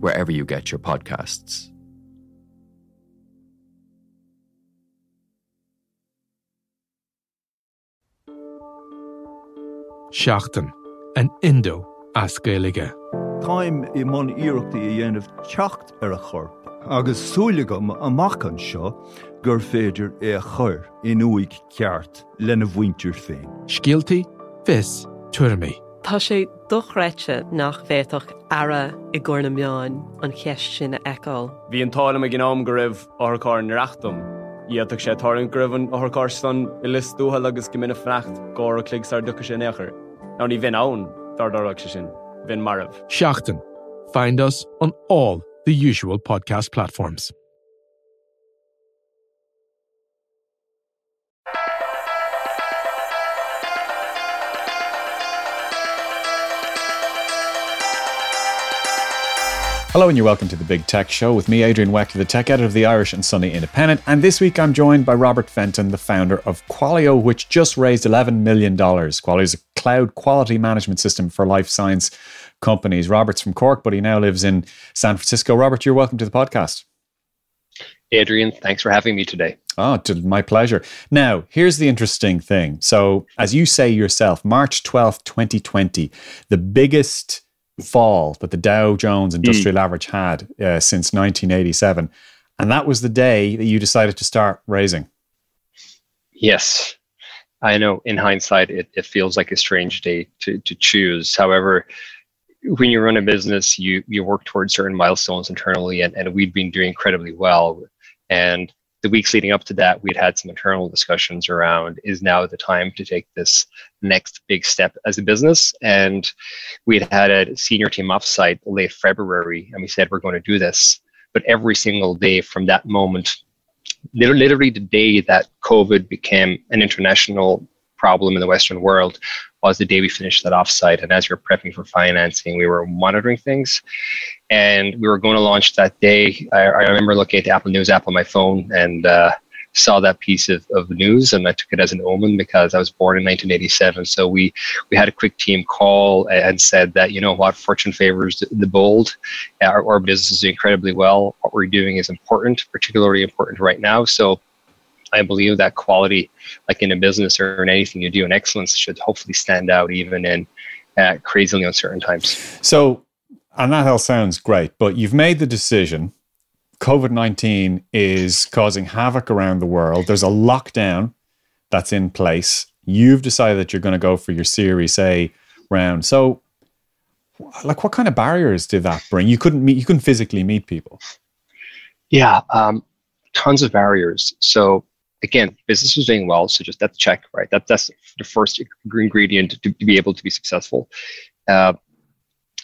wherever you get your podcasts. Seachtain an Indo as Gaeilge. Táim i món iireachtaí a dhéanamh techt ar er a chorp, agus súlagam amachchan seo gur féidir é a chur in uig ceart lena bhaintir féin. Scialtaí fis tuairrmaí. Tá sé dochreite nach bhéach ara i ggur na meáin an cheist sin eáil. Bhí an tála a gnám go raibh áthcáir nareachtam. Íach sé táinn gribhann áthcárstan i listúthe agus go mina frecht gá a cligsar ducha sé nechar. Ná ní bhín ann dardarach se sin, bhín marmh. Seachtain. Find us on all the usual podcast platforms. Hello and you're welcome to the Big Tech Show with me, Adrian Weckler, the tech editor of the Irish and Sunday Independent. And this week I'm joined by Robert Fenton, the founder of Qualio, which just raised $11 million. Qualio is a cloud quality management system for life science companies. Robert's from Cork, but he now lives in San Francisco. Robert, you're welcome to the podcast. Adrian, thanks for having me today. Oh, my pleasure. Now, here's the interesting thing. So, as you say yourself, March 12th, 2020, the biggest fall that the Dow Jones Industrial mm. Average had uh, since 1987. And that was the day that you decided to start raising. Yes. I know in hindsight, it, it feels like a strange day to, to choose. However, when you run a business, you, you work towards certain milestones internally, and, and we'd been doing incredibly well. And the weeks leading up to that, we'd had some internal discussions around is now the time to take this next big step as a business. And we had had a senior team offsite late February, and we said we're going to do this. But every single day from that moment, literally the day that COVID became an international problem in the Western world, was the day we finished that offsite. And as we were prepping for financing, we were monitoring things. And we were going to launch that day. I, I remember looking at the Apple News app on my phone and uh, saw that piece of, of news and I took it as an omen because I was born in 1987. So we, we had a quick team call and said that, you know what, fortune favors the bold. Our, our business is doing incredibly well. What we're doing is important, particularly important right now. So I believe that quality, like in a business or in anything you do, and excellence should hopefully stand out even in uh, crazily uncertain times. So, and that all sounds great, but you've made the decision. COVID 19 is causing havoc around the world. There's a lockdown that's in place. You've decided that you're going to go for your Series A round. So, like, what kind of barriers did that bring? You couldn't meet, you couldn't physically meet people. Yeah, um, tons of barriers. So, again, business was doing well, so just that's check, right? That, that's the first ingredient to, to be able to be successful. Uh,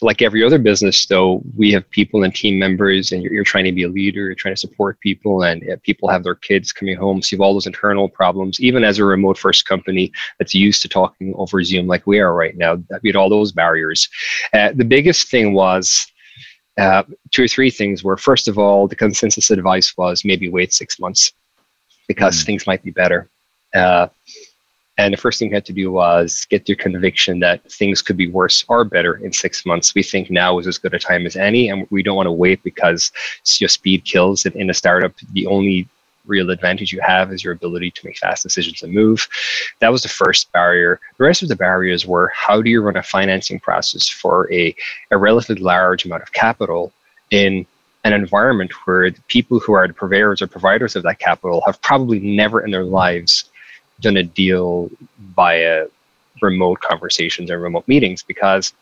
like every other business, though, we have people and team members, and you're, you're trying to be a leader, you're trying to support people, and uh, people have their kids coming home, so you have all those internal problems. Even as a remote first company that's used to talking over Zoom like we are right now, we had all those barriers. Uh, the biggest thing was uh, two or three things were first of all, the consensus advice was maybe wait six months because mm. things might be better. Uh, and the first thing we had to do was get your conviction that things could be worse or better in six months. We think now is as good a time as any, and we don't want to wait because your speed kills. And in a startup, the only real advantage you have is your ability to make fast decisions and move. That was the first barrier. The rest of the barriers were how do you run a financing process for a, a relatively large amount of capital in an environment where the people who are the purveyors or providers of that capital have probably never in their lives done a deal via remote conversations and remote meetings because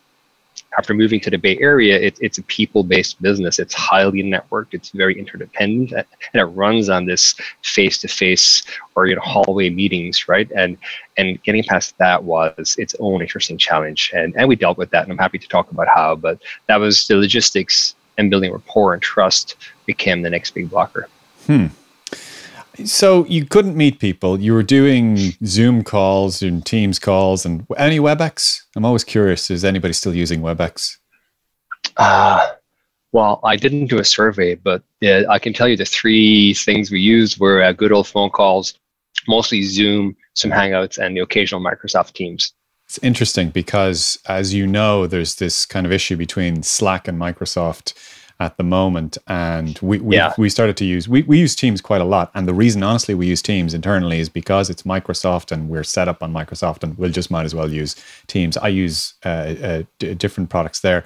after moving to the Bay Area, it, it's a people-based business. It's highly networked. It's very interdependent, and it runs on this face-to-face or you know hallway meetings, right? And and getting past that was its own interesting challenge, and and we dealt with that, and I'm happy to talk about how. But that was the logistics and building rapport and trust became the next big blocker. Hmm. So you couldn't meet people. You were doing Zoom calls and Teams calls and any WebEx. I'm always curious: is anybody still using WebEx? Uh, well, I didn't do a survey, but uh, I can tell you the three things we used were uh, good old phone calls, mostly Zoom, some Hangouts, and the occasional Microsoft Teams. It's interesting because, as you know, there's this kind of issue between Slack and Microsoft at the moment, and we we, Yeah. we started to use we, we use Teams quite a lot, and the reason, honestly, we use Teams internally is because it's Microsoft and we're set up on Microsoft, and we'll just might as well use Teams. I use uh, uh, d- different products there.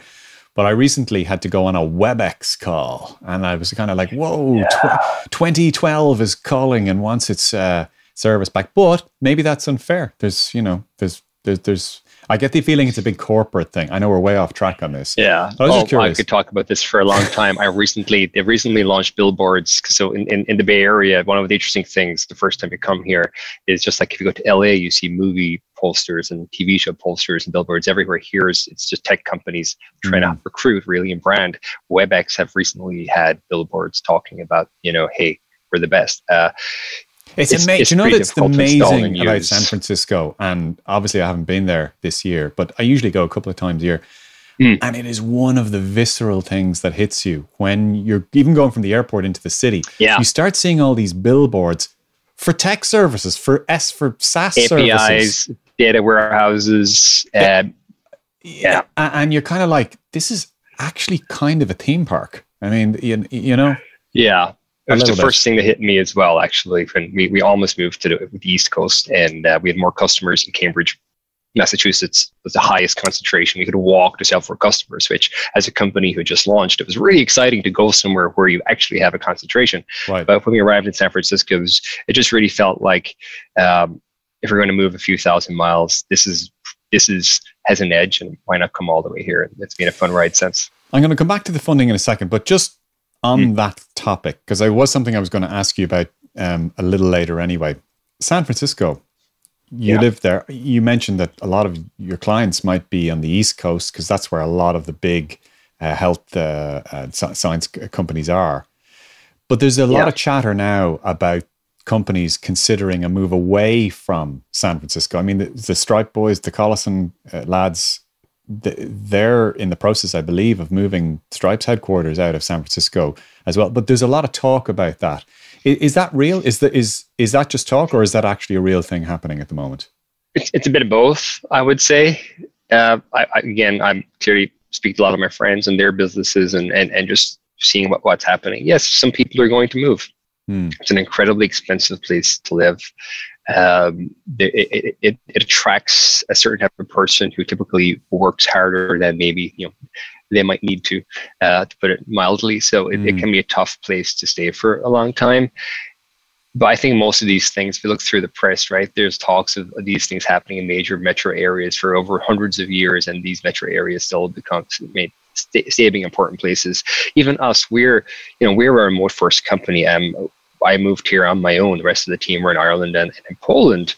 But I recently had to go on a WebEx call, and I was kind of like, "Whoa, tw- 2012 is calling and wants its uh, service back." But maybe that's unfair. There's, you know, there's, there's, there's. I get the feeling it's a big corporate thing. I know we're way off track on this. Yeah. I was just Oh, I could talk about this for a long time. I recently, they recently launched billboards. So in, in, in the Bay Area, one of the interesting things the first time you come here is just like if you go to LA, you see movie posters and TV show posters and billboards everywhere. Here is it's just tech companies trying Mm. to recruit really and brand. WebEx have recently had billboards talking about, you know, hey, we're the best. Uh, It's, It's- amazing. it's you know pretty that's difficult to install amazing about. San Francisco, and obviously I haven't been there this year, but I usually go a couple of times a year. Mm. And it is one of the visceral things that hits you when you're even going from the airport into the city. Yeah. You start seeing all these billboards for tech services, for S for SaaS services. APIs, data warehouses. Uh, Yeah. And you're kind of like, this is actually kind of a theme park. I mean, you, you know, Yeah. Was the bit. first thing that hit me as well, actually. When we, we almost moved to the, the East Coast and uh, we had more customers in Cambridge, Massachusetts was the highest concentration. We could walk to sell for customers, which as a company who just launched, it was really exciting to go somewhere where you actually have a concentration. right. But when we arrived in San Francisco, it, was, it just really felt like um, if we're going to move a few thousand miles, this is this is has an edge, and why not come all the way here? It's been a fun ride since. I'm going to come back to the funding in a second, but just on Hmm. that topic, because I was something I was going to ask you about um, a little later anyway. San Francisco, you Yeah. live there. You mentioned that a lot of your clients might be on the East Coast because that's where a lot of the big uh, health uh, uh, science companies are. But there's a lot Yeah. of chatter now about companies considering a move away from San Francisco. I mean, the, the Stripe boys, the Collison uh, lads, they're in the process, I believe, of moving Stripe's headquarters out of San Francisco as well. But there's a lot of talk about that. Is, is that real? Is that is is that just talk, or is that actually a real thing happening at the moment? it's, it's a bit of both, I would say. Uh, I, I, again, I'm clearly speak to a lot of my friends and their businesses and, and, and just seeing what, what's happening. Yes, some people are going to move. Hmm. It's an incredibly expensive place to live. Um, it, it, it, it attracts a certain type of person who typically works harder than maybe you know they might need to, uh, to put it mildly. So it, it Mm. can be a tough place to stay for a long time but I think most of these things, if you look through the press, right, there's talks of these things happening in major metro areas for over hundreds of years, and these metro areas still become made stay, stay being important places. Even us, we're you know we're a remote first company. Um, I moved here on my own. The rest of the team were in Ireland and, and in Poland,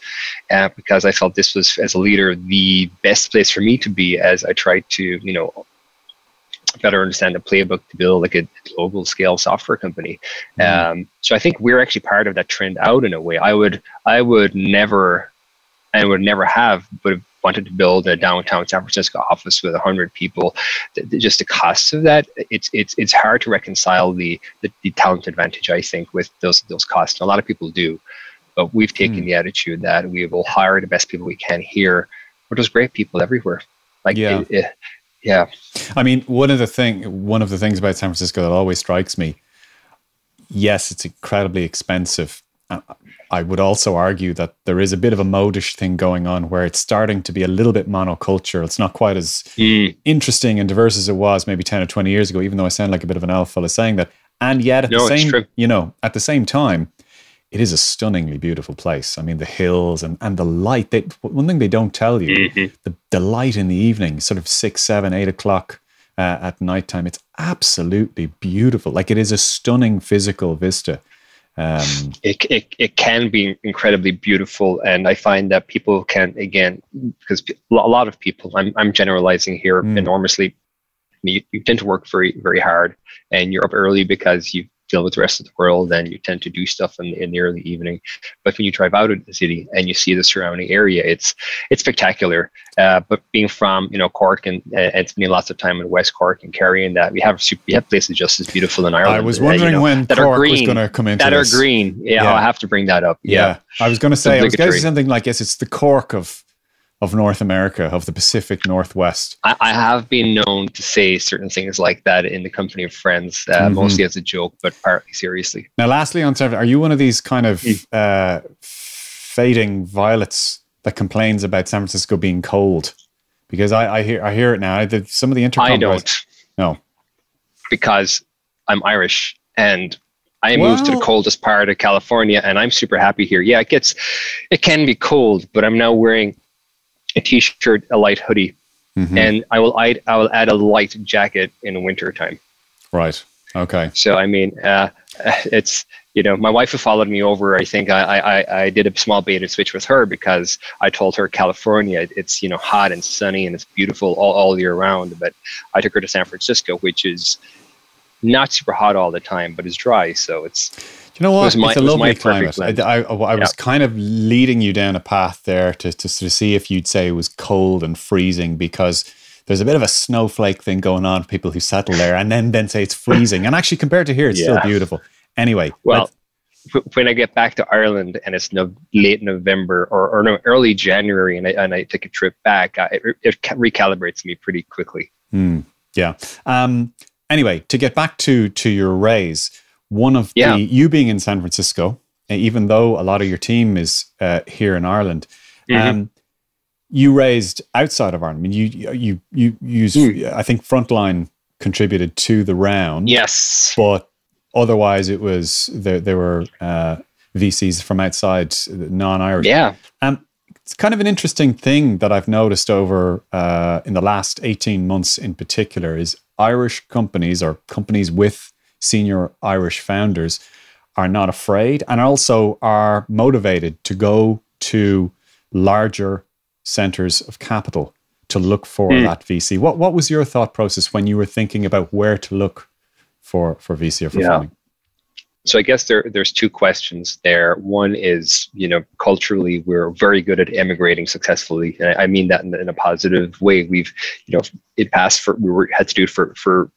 uh, because I felt this was, as a leader, the best place for me to be as I tried to you know better understand the playbook to build like a global scale software company. Um, so I think we're actually part of that trend out in a way. I would I would never and would never have would have wanted to build a downtown San Francisco office with hundred people. Th- th- Just the costs of that, it's it's it's hard to reconcile the, the the talent advantage I think with those those costs. And a lot of people do, but we've taken Hmm. the attitude that we will hire the best people we can here. But there's great people everywhere. Like Yeah. it- it- yeah. I mean, one of the thing, one of the things about San Francisco that always strikes me, yes, it's incredibly expensive. I would also argue that there is a bit of a modish thing going on where it's starting to be a little bit monocultural. It's not quite as Mm. interesting and diverse as it was maybe 10 or 20 years ago, even though I sound like a bit of an elf fella saying that. And yet at No, the same, you know, at the same time, it is a stunningly beautiful place. I mean, the hills and, and the light. They, one thing they don't tell you, Mhm. the, the light in the evening, sort of six, seven, eight o'clock uh, at nighttime. It's absolutely beautiful. Like it is a stunning physical vista. Um, it, it, it can be incredibly beautiful and i find that people can again because a lot of people i'm, I'm generalizing here Mm. enormously you, you tend to work very very hard, and you're up early because you deal with the rest of the world and you tend to do stuff in, in the early evening. But when you drive out of the city and you see the surrounding area, it's it's spectacular. Uh, but being from you know Cork and, and spending lots of time in West Cork and carrying that, we have super, we have places just as beautiful in Ireland. I was wondering uh, you know, when that Cork are green, was going to come into that this. are green. Yeah, Yeah. I have to bring that up. Yeah. Yeah, I was going to say, I was going to say something like, yes, it's the Cork of of North America, of the Pacific Northwest. I, I have been known to say certain things like that in the company of friends, uh, Mhm. mostly as a joke, but partly seriously. Now, lastly, on Saturday, are you one of these kind of Mm. uh, fading violets that complains about San Francisco being cold? Because I, I hear I hear it now. I did some of the intercom. I don't. No. because I'm Irish and I moved to the coldest part of California and I'm super happy here. Yeah, it gets it can be cold, but I'm now wearing a t-shirt, a light hoodie, Mhm. and I will add, I will add a light jacket in winter time. Right. Okay. So I mean, uh, it's you know, my wife who followed me over. I think I, I I did a small bait and switch with her because I told her California, it's you know hot and sunny and it's beautiful all, all year round. But I took her to San Francisco, which is not super hot all the time, but it's dry. So it's you know what? was my- it's a it lovely my climate. I, I, I was kind of leading you down a path there to, to see if you'd say it was cold and freezing because there's a bit of a snowflake thing going on for people who settle there and then, then say it's freezing. And actually, compared to here, it's still beautiful. Anyway, well. When I get back to Ireland and it's no, late November or, or no early January and I, and I take a trip back, I, it, it recalibrates me pretty quickly. Hmm, yeah. Um, anyway, to get back to to your raise, one of Yeah. the you being in San Francisco, uh, even though a lot of your team is uh, here in Ireland, Mhm. um, you raised outside of Ireland. I mean, you you you use Hmm. I think Frontline contributed to the round, Yes. but otherwise it was there. There were uh, VCs from outside, non-Irish. Yeah. Um, it's kind of an interesting thing that I've noticed over uh, in the last 18 months in particular is Irish companies or companies with senior Irish founders are not afraid and also are motivated to go to larger centers of capital to look for Hmm. that VC. What what was your thought process when you were thinking about where to look for for VC or for Yeah. funding? So I guess there there's two questions there. One is, you know, culturally we're very good at emigrating successfully. And I I mean that in, in a positive way. We've, you know, it passed for we were had to do it for for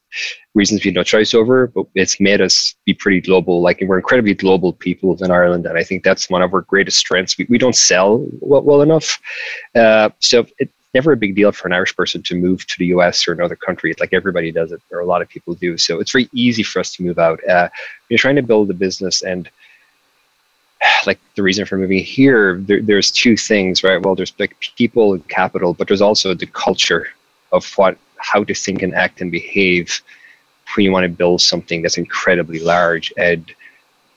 reasons we had no choice over, but it's made us be pretty global. Like we're incredibly global people in Ireland, and I think that's one of our greatest strengths. We we don't sell well, well enough, uh, so it's never a big deal for an Irish person to move to the US or another country. It's like everybody does it, or a lot of people do. So it's very easy for us to move out. Uh, you're trying to build a business and like the reason for moving here there, there's two things right well there's like people and capital but there's also the culture of what how to think and act and behave when you want to build something that's incredibly large and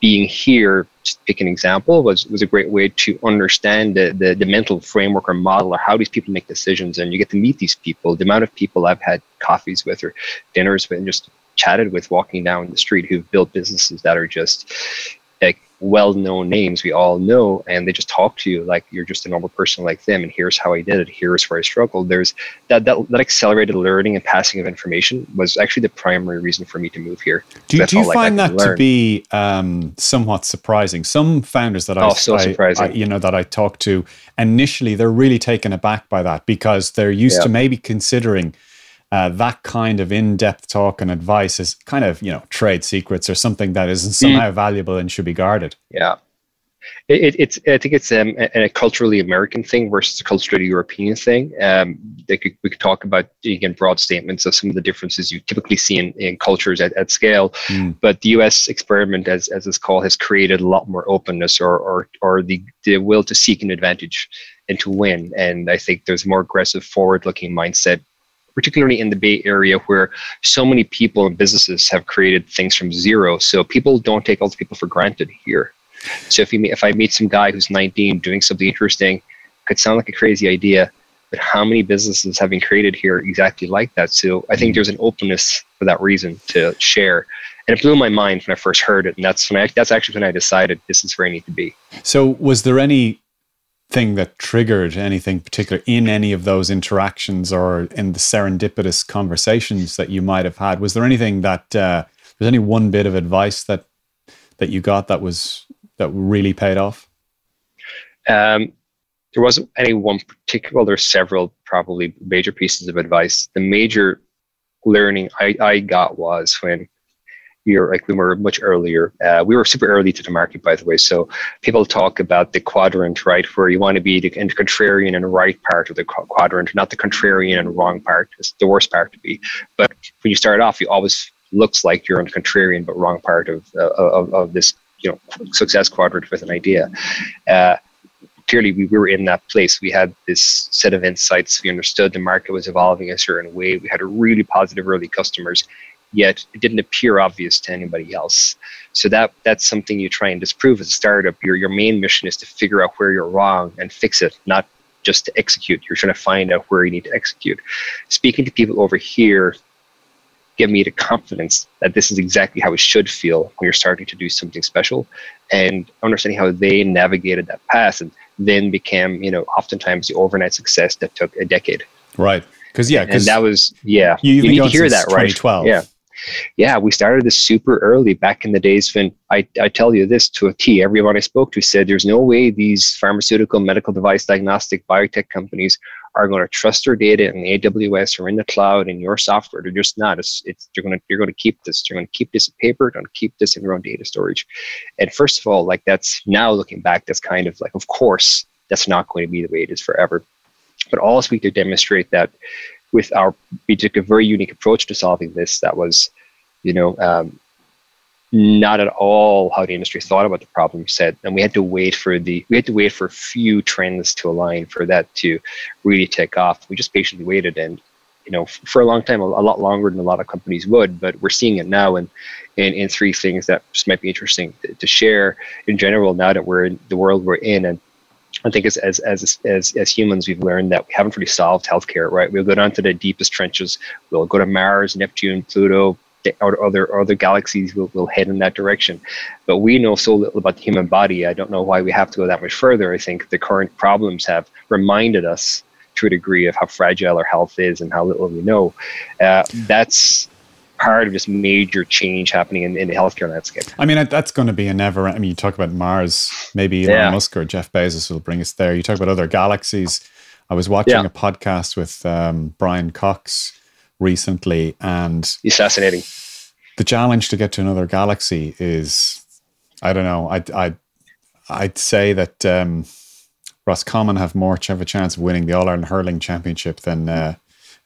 being here just pick an example was was a great way to understand the, the the mental framework or model or how these people make decisions. And you get to meet these people the amount of people i've had coffees with or dinners with and just chatted with walking down the street who've built businesses that are just like well-known names we all know and they just talk to you like you're just a normal person like them and here's how i did it here's where i struggled there's that that, that accelerated learning and passing of information was actually the primary reason for me to move here Do, you- do you like, find that could to be um, somewhat surprising? Some founders that I, Oh, so I-. I- you know, that I talk to initially, they're really taken aback by that because they're used Yeah. to maybe considering uh, that kind of in-depth talk and advice is kind of you know trade secrets or something that is Mm. somehow valuable and should be guarded. Yeah. It, it, it's I think it's um, a, a culturally American thing versus a culturally European thing. Um, they could, we could talk about again broad statements of some of the differences you typically see in, in cultures at, at scale, Mm. but the U.S. experiment, as as it's called, has created a lot more openness or or or the the will to seek an advantage and to win. And I think there's a more aggressive, forward-looking mindset particularly in the Bay Area where so many people and businesses have created things from zero. So people don't take other people for granted here. So if you meet, if I meet some guy who's 19 doing something interesting, could sound like a crazy idea, but how many businesses have been created here exactly like that? So I think mm. there's an openness for that reason to share. And it blew my mind when I first heard it, and that's when I, that's actually when I decided this is where I need to be. So, was there any thing that triggered anything particular in any of those interactions or in the serendipitous conversations that you might have had? Was there anything that uh, was any one bit of advice that that you got that was that really paid off? Um, there wasn't any one particular. There's several probably major pieces of advice. The major learning I, I got was when you're like we were much earlier. Uh, we were super early to the market, by the way. So people talk about the quadrant, right, where you want to be the, in the contrarian and right part of the quadrant, not the contrarian and wrong part. It's the worst part to be. But when you start off, you always looks like you're on the contrarian but wrong part of uh, of, of this you know success quadrant with an idea. Uh, clearly, we were in that place. We had this set of insights. We understood the market was evolving in a certain way. We had a really positive early customers, yet it didn't appear obvious to anybody else. So that that's something you try and disprove as a startup. Your your main mission is to figure out where you're wrong and fix it, not just to execute. You're trying to find out where you need to execute. Speaking to people over here give me the confidence that this is exactly how it should feel when you're starting to do something special and understanding how they navigated that path and then became you know oftentimes the overnight success that took a decade right because yeah and that was yeah you, you need to hear that right 2012 yeah yeah, we started this super early back in the days when I, I tell you this to a T. Everyone I spoke to said there's no way these pharmaceutical, medical device, diagnostic, biotech companies are going to trust their data in the AWS or in the cloud in your software. They're just not. It's, it's you're going to you're going to keep this. You're going to keep this in paper. Going to keep this in your own data storage. And first of all, like that's now looking back, that's kind of like, of course, that's not going to be the way it is forever. But also we to demonstrate that with our we took a very unique approach to solving this that was you know um, not at all how the industry thought about the problem set. And we had to wait for the we had to wait for a few trends to align for that to really take off. We just patiently waited and you know for a long time a, lot longer than a lot of companies would but we're seeing it now and in, in three things that might be interesting to, to share in general now that we're in the world we're in. And I think as, as as as as humans, we've learned that we haven't really solved healthcare. Right? We'll go down to the deepest trenches. We'll go to Mars, Neptune, Pluto, or other other galaxies. We'll, we'll head in that direction. But we know so little about the human body. I don't know why we have to go that much further. I think the current problems have reminded us to a degree of how fragile our health is and how little we know. Uh, that's part of this major change happening in, in the healthcare landscape. I mean, that's going to be a never. I mean, you talk about Mars, maybe Elon yeah. Musk or Jeff Bezos will bring us there. You talk about other galaxies. I was watching yeah. a podcast with um, Brian Cox recently, and he's fascinating. The challenge to get to another galaxy is, I don't know. I'd I'd, I'd say that um, Roscommon have more of a chance of winning the All Ireland hurling championship than. Uh,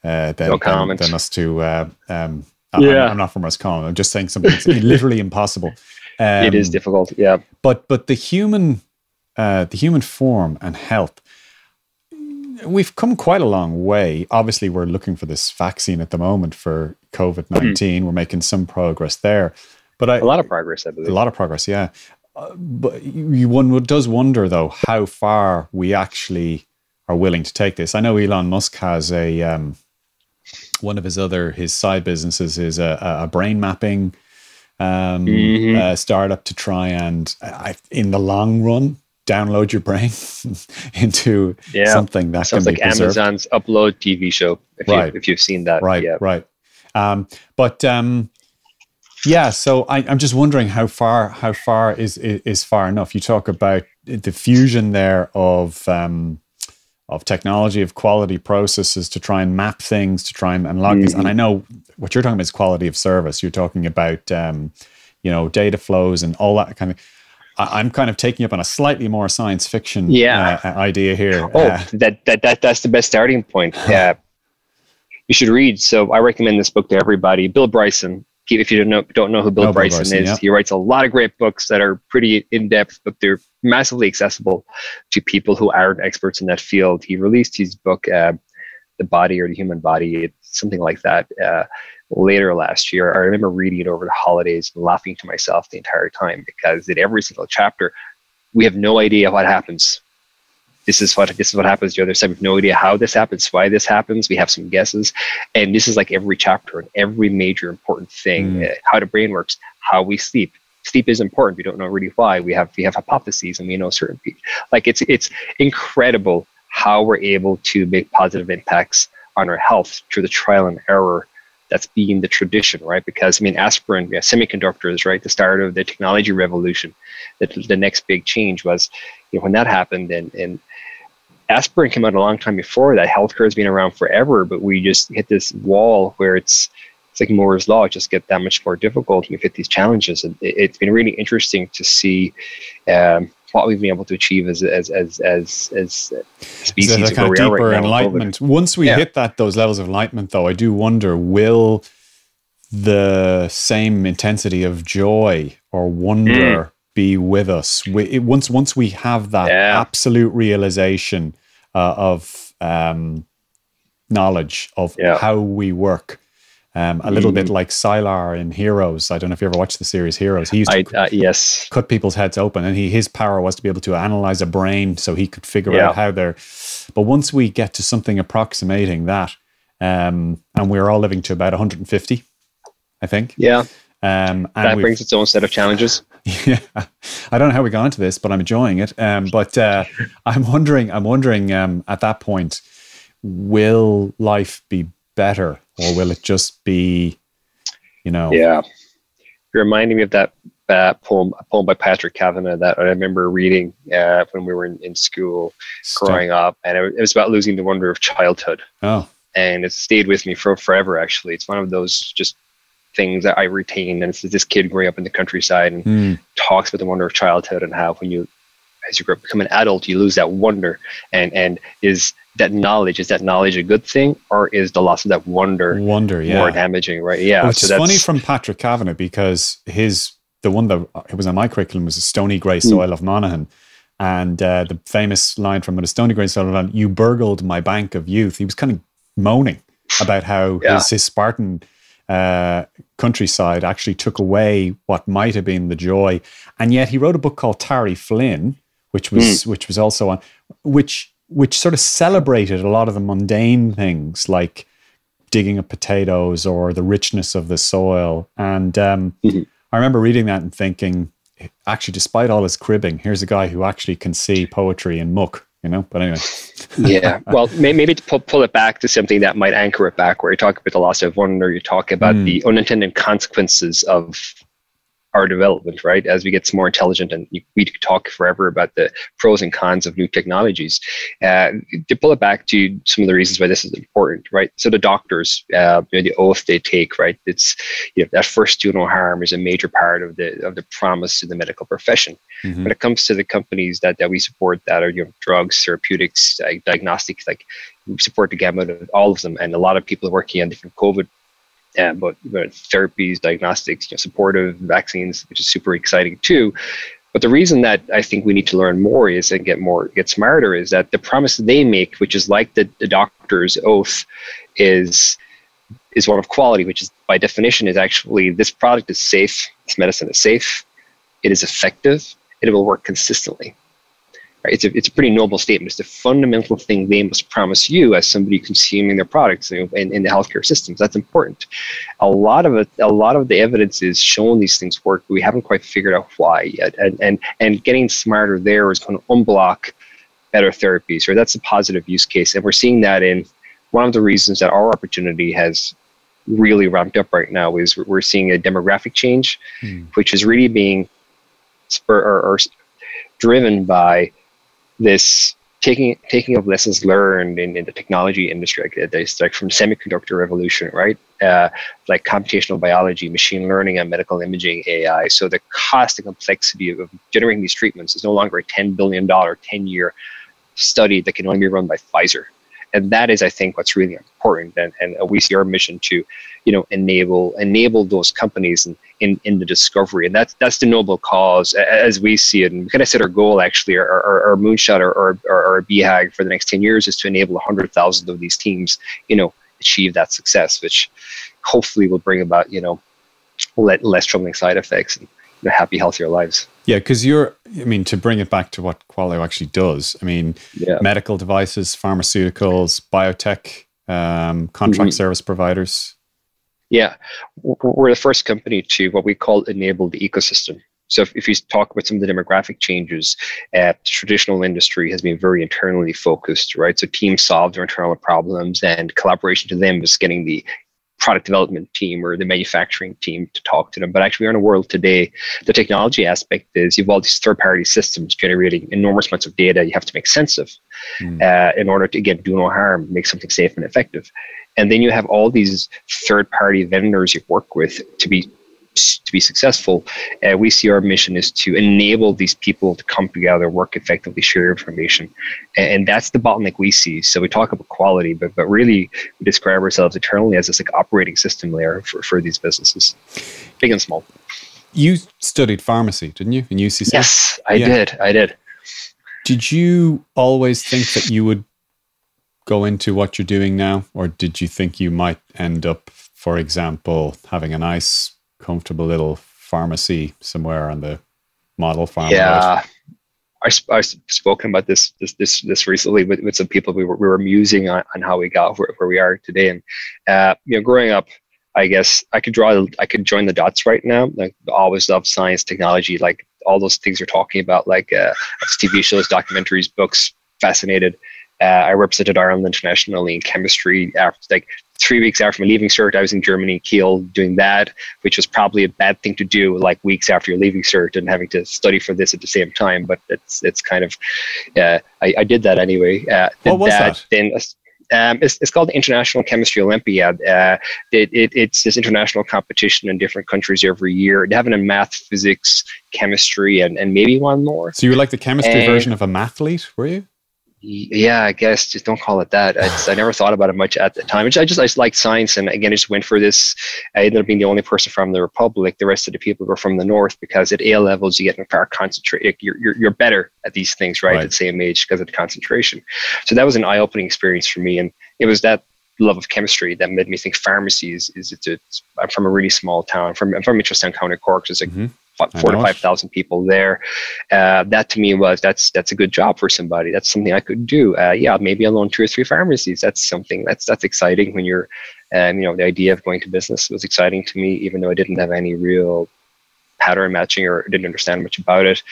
uh, than, no than, than, us to uh, um, yeah. I'm, I'm not from Roscommon. I'm just saying something that's literally impossible. Um, it is difficult, yeah. But but the human uh, the human form and health, we've come quite a long way. Obviously, we're looking for this vaccine at the moment for COVID 19. Mm. We're making some progress there. But I, a lot of progress, I believe. A lot of progress, yeah. Uh, but you, one does wonder, though, how far we actually are willing to take this. I know Elon Musk has a um, one of his other his side businesses is a, a brain mapping um, mm-hmm. uh, startup to try and I, in the long run download your brain into yeah. something that sounds can like Amazon's upload TV show. If right. you if you've seen that, right, yeah. right. Um, but um, yeah, so I, am just wondering how far how far is, is, is far enough. You talk about the fusion there of um, of technology, of quality processes to try and map things, to try and unlock mm-hmm. these. And I know what you're talking about is quality of service. You're talking about, um, you know, data flows and all that kind of. I, am kind of taking up on a slightly more science fiction yeah. uh, idea here. Oh, uh, that, that that that's the best starting point. Yeah, you should read. So I recommend this book to everybody. Bill Bryson, if you don't know don't know who Bill, no, Bryson, Bill Bryson, is, yeah. he writes a lot of great books that are pretty in depth, but they're massively accessible to people who aren't experts in that field. He released his book, uh, "The Body or the Human Body," something like that. Uh, later last year, I remember reading it over the holidays and laughing to myself the entire time because in every single chapter, we have no idea what happens this is what this is what happens. The other side, we have no idea how this happens, why this happens. We have some guesses, and this is like every chapter and every major important thing: mm. uh, how the brain works, how we sleep, sleep is important. We don't know really why. We have we have hypotheses and we know certain. Like it's it's incredible how we're able to make positive impacts on our health through the trial and error that's being the tradition, right? Because I mean, aspirin, yeah, semiconductors, right? The start of the technology revolution. That the next big change was, you know, when that happened, and and aspirin came out a long time before that. Healthcare has been around forever, but we just hit this wall where it's it's like Moore's law. Just get that much more difficult when we hit these challenges. And it, has been really interesting to see. Um, what we've been able to achieve as as as as, as species. So kind of deeper right enlightenment. Once we yeah. hit that those levels of enlightenment, though, I do wonder: will the same intensity of joy or wonder mm. be with us? We, it, once once we have that yeah. absolute realization uh, of um, knowledge of yeah. how we work um, a little mm. bit like Sylar in Heroes. I don't know if you ever watched the series Heroes. He used to I, uh, yes. cut people's heads open, and he his power was to be able to analyze a brain, so he could figure yeah. out how they're. But once we get to something approximating that, um, and we're all living to about 150, I think. Yeah. Um, that brings its own set of challenges. Yeah, I don't know how we got into this, but I'm enjoying it. Um, but uh, I'm wondering, I'm wondering, um, at that point, will life be better or will it just be, you know? Yeah, you're reminding me of that uh, poem, a poem by Patrick Kavanagh that I remember reading uh, when we were in, in school Stop. growing up, and it, it, was about losing the wonder of childhood. Oh, and it stayed with me for forever. Actually, it's one of those just things that I retain. And it's this kid growing up in the countryside and mm. talks about the wonder of childhood and how when you, as you grow up, become an adult, you lose that wonder and and is that knowledge is that knowledge a good thing or is the loss of that wonder wonder yeah. more damaging right yeah it's so funny from patrick kavanagh because his the one that it was on my curriculum was a stony grey hmm. soil mm. of monaghan and uh, the famous line from a stony grey soil of monaghan you burgled my bank of youth he was kind of moaning about how yeah. his, his spartan uh, countryside actually took away what might have been the joy and yet he wrote a book called Tarry Flynn which was mm. which was also on which which sort of celebrated a lot of the mundane things like digging up potatoes or the richness of the soil. And um, mm-hmm. I remember reading that and thinking, actually, despite all his cribbing, here's a guy who actually can see poetry in muck. You know, but anyway. yeah. Well, maybe to pull, pull, it back to something that might anchor it back, where you talk about the loss of wonder, you talk about mm. the unintended consequences of our development, right? As we get more intelligent, and we talk forever about the pros and cons of new technologies. Uh, to pull it back to some of the reasons why this is important, right? So the doctors, uh, you know, the oath they take, right? It's you know that first do no harm is a major part of the of the promise to the medical profession. Mm-hmm. When it comes to the companies that that we support, that are you know drugs, therapeutics, diagnostics, like we support the gamut of all of them, and a lot of people are working on different COVID uh, but, but therapies, diagnostics, you know, supportive vaccines, which is super exciting too. But the reason that I think we need to learn more is and get more get smarter is that the promise they make, which is like the, the doctor's oath, is is one of quality, which is by definition is actually this product is safe, this medicine is safe, it is effective, and it will work consistently. It's a, it's a pretty noble statement. It's the fundamental thing they must promise you as somebody consuming their products in, in the healthcare systems. That's important. A lot of it, a lot of the evidence is showing these things work, but we haven't quite figured out why yet. And and and getting smarter there is going to unblock better therapies. Right? That's a positive use case, and we're seeing that in one of the reasons that our opportunity has really ramped up right now is we're seeing a demographic change, mm. which is really being spur or, or driven by this taking taking of lessons learned in, in the technology industry, like this, like from semiconductor revolution, right? Uh, like computational biology, machine learning, and medical imaging AI. So the cost and complexity of, generating these treatments is no longer a ten billion dollar, ten year study that can only be run by Pfizer and that is, I think, what's really important. And, and uh, we see our mission to, you know, enable enable those companies in, in, in the discovery, and that's that's the noble cause as we see it. And we kind of set our goal actually, our, our, our moonshot or our, our, our BHAG for the next ten years is to enable hundred thousand of these teams, you know, achieve that success, which hopefully will bring about, you know, less troubling side effects and you know, happy, healthier lives. Yeah, because you're, I mean, to bring it back to what Qualio actually does, I mean, yeah. medical devices, pharmaceuticals, biotech, um, contract mm-hmm. service providers. Yeah, we're the first company to what we call enable the ecosystem. So if, if you talk about some of the demographic changes, uh, traditional industry has been very internally focused, right? So teams solve their internal problems, and collaboration to them is getting the product development team or the manufacturing team to talk to them. But actually, we're in a world today. The technology aspect is you've all these third-party systems generating enormous amounts of data. You have to make sense of mm. uh, in order to again do no harm, make something safe and effective. And then you have all these third-party vendors you work with to be to be successful, uh, we see our mission is to enable these people to come together, work effectively, share information, and, and, that's the bottleneck we see. So we talk about quality, but but really we describe ourselves internally as this like operating system layer for, for these businesses, big and small. You studied pharmacy, didn't you, in UCC? Yes, I yeah. did. I did. Did you always think that you would go into what you're doing now, or did you think you might end up, for example, having a nice comfortable little pharmacy somewhere on the model farm. Yeah. I, I've spoken about this this this this recently with, with some people. We were, we were musing on, on how we got where, where we are today. And uh, you know, growing up, I guess I could draw I could join the dots right now. Like always love science, technology, like all those things you're talking about, like uh, TV shows, documentaries, books. Fascinated. Uh, I represented Ireland internationally in chemistry. After like three weeks after my leaving cert, I was in Germany, Kiel, doing that, which was probably a bad thing to do, like weeks after you're leaving cert and having to study for this at the same time. But it's it's kind of, uh, I, I did that anyway. Uh, what was that? that? Then, um, it's, it's called the International Chemistry Olympiad. Uh, it, it, it's this international competition in different countries every year. They have it in math, physics, chemistry, and, and maybe one more. So you were like the chemistry and, version of a mathlete, were you? Yeah, I guess just don't call it that. It's, I never thought about it much at the time. I just, I just, I just like science, and again, I just went for this. I ended up being the only person from the Republic. The rest of the people were from the North because at A levels you get in far concentrate. You're, you're, you're better at these things, right, right. at the same age because of the concentration. So that was an eye-opening experience for me, and it was that love of chemistry that made me think pharmacy is, is it's, it's I'm from a really small town. I'm from I'm from Mitchelstown County Cork. It's like mm-hmm four to five thousand people there. Uh, that to me was that's that's a good job for somebody. That's something I could do. Uh, yeah, maybe I'll own two or three pharmacies. That's something that's that's exciting when you're, um, you know, the idea of going to business was exciting to me, even though I didn't have any real pattern matching or didn't understand much about it.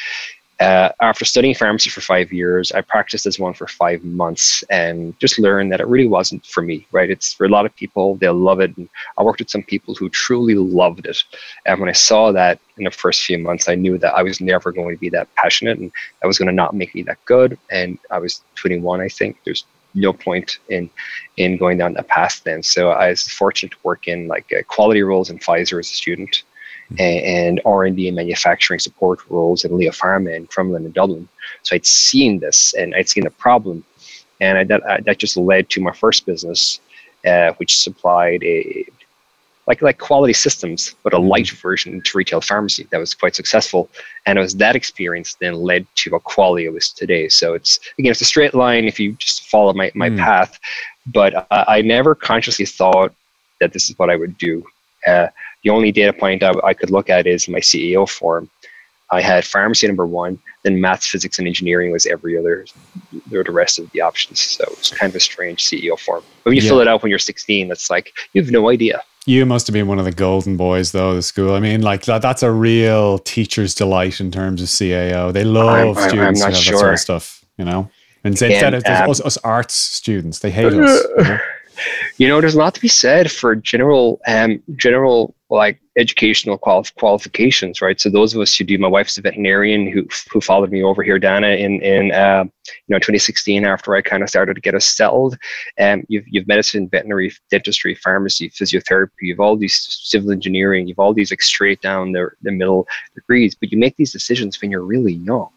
Uh, after studying pharmacy for five years, I practiced as one for five months and just learned that it really wasn't for me, right? It's for a lot of people, they'll love it. And I worked with some people who truly loved it. And when I saw that in the first few months, I knew that I was never going to be that passionate and that was going to not make me that good. And I was 21, I think. There's no point in in going down that path then. So I was fortunate to work in like uh, quality roles in Pfizer as a student and R&D and manufacturing support roles in Leo Pharma in Crumlin and Dublin. So I'd seen this and I'd seen the problem. And I, that, that just led to my first business, uh, which supplied a like like quality systems, but a mm-hmm. light version to retail pharmacy that was quite successful. And it was that experience then led to what Qualio is today. So it's again, it's a straight line if you just follow my, my mm. path. But I never consciously thought that this is what I would do. Uh, the only data point I, I could look at is my CAO form. I had pharmacy number one, then maths, physics, and engineering was every other, the rest of the options. So it's kind of a strange CAO form. But when you yeah. fill it out when you're 16, it's like you have no idea. You must have been one of the golden boys, though, the school. I mean, like that, that's a real teacher's delight in terms of CAO. They love I'm, students I'm, I'm who have sure. that sort of stuff, you know. And instead of um, us, us, arts students, they hate us. You know? you know, there's a lot to be said for general, um, general like educational qual- qualifications, right? So those of us who do, my wife's a veterinarian who who followed me over here, Dana, in in uh, you know 2016 after I kind of started to get us settled. Um, you've you've medicine, veterinary, dentistry, pharmacy, physiotherapy. You've all these civil engineering. You've all these like straight down the the middle degrees, but you make these decisions when you're really young,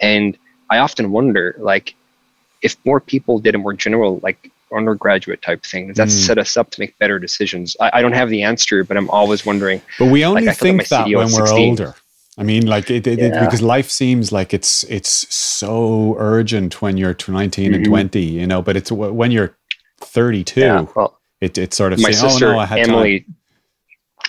and I often wonder like if more people did a more general like undergraduate type thing. Does that mm. set us up to make better decisions? I, I, don't have the answer, but I'm always wondering. But we only like, think that, that when we're older. I mean, like it, it, yeah. it, because life seems like it's it's so urgent when you're 19 mm-hmm. and 20, you know. But it's when you're 32, yeah, well, it, it's sort of my saying, sister, "Oh no, I had Emily, time."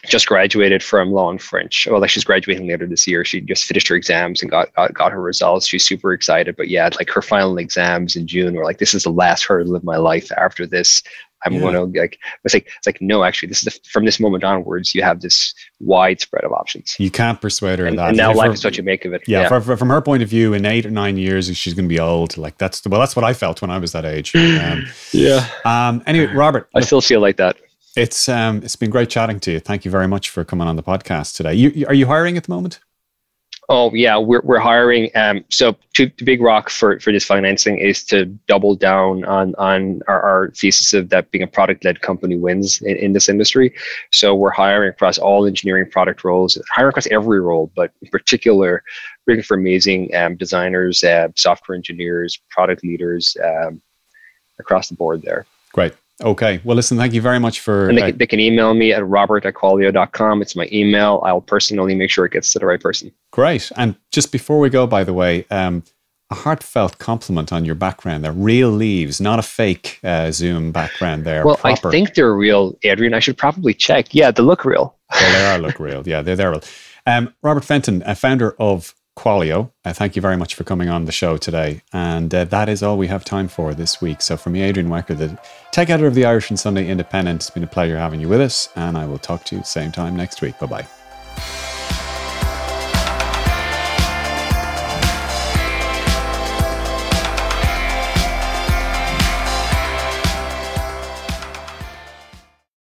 Just graduated from law and French. Well, like she's graduating later this year. She just finished her exams and got, got got her results. She's super excited. But yeah, like her final exams in June were like, this is the last hurdle of my life. After this, I'm Yeah. going to like. It's like it's like no, actually, this is the, from this moment onwards, you have this wide spread of options. You can't persuade her of And, that. and now For- life is what you make of it. yeah, for- for- from her point of view, in eight or nine years, she's going to be old. Like that's well, that's what I felt when I was that age. Um, yeah. um, anyway, Robert, I still feel like that. It's um, it's been great chatting to you. Thank you very much for coming on the podcast today. You, you- are you hiring at the moment? Oh yeah, we're we're hiring. Um, so to, the big rock for for this financing is to double down on on our, our thesis of that being a product led company wins in, in this industry. So we're hiring across all engineering product roles, hiring across every role, but in particular, looking for amazing um, designers, uh, software engineers, product leaders um, across the board there. Great. Okay. Well, listen. Thank you very much for. And they, uh, can, they can email me at robert at qualio.com. It's my email. I'll personally make sure it gets to the right person. Great. And just before we go, by the way, um, a heartfelt compliment on your background. They're real leaves, not a fake uh, Zoom background there. Well, proper. I think they're real, Adrian. I should probably check. Yeah, they look real. Well, they are look real. Yeah, they're they're real. Um, Robert Fenton, a founder of Qualio, uh, thank you very much for coming on the show today. And uh, that is all we have time for this week. So, from me, Adrian Weckler, the tech editor of the Irish and Sunday Independent, it's been a pleasure having you with us. And I will talk to you same time next week. Bye bye.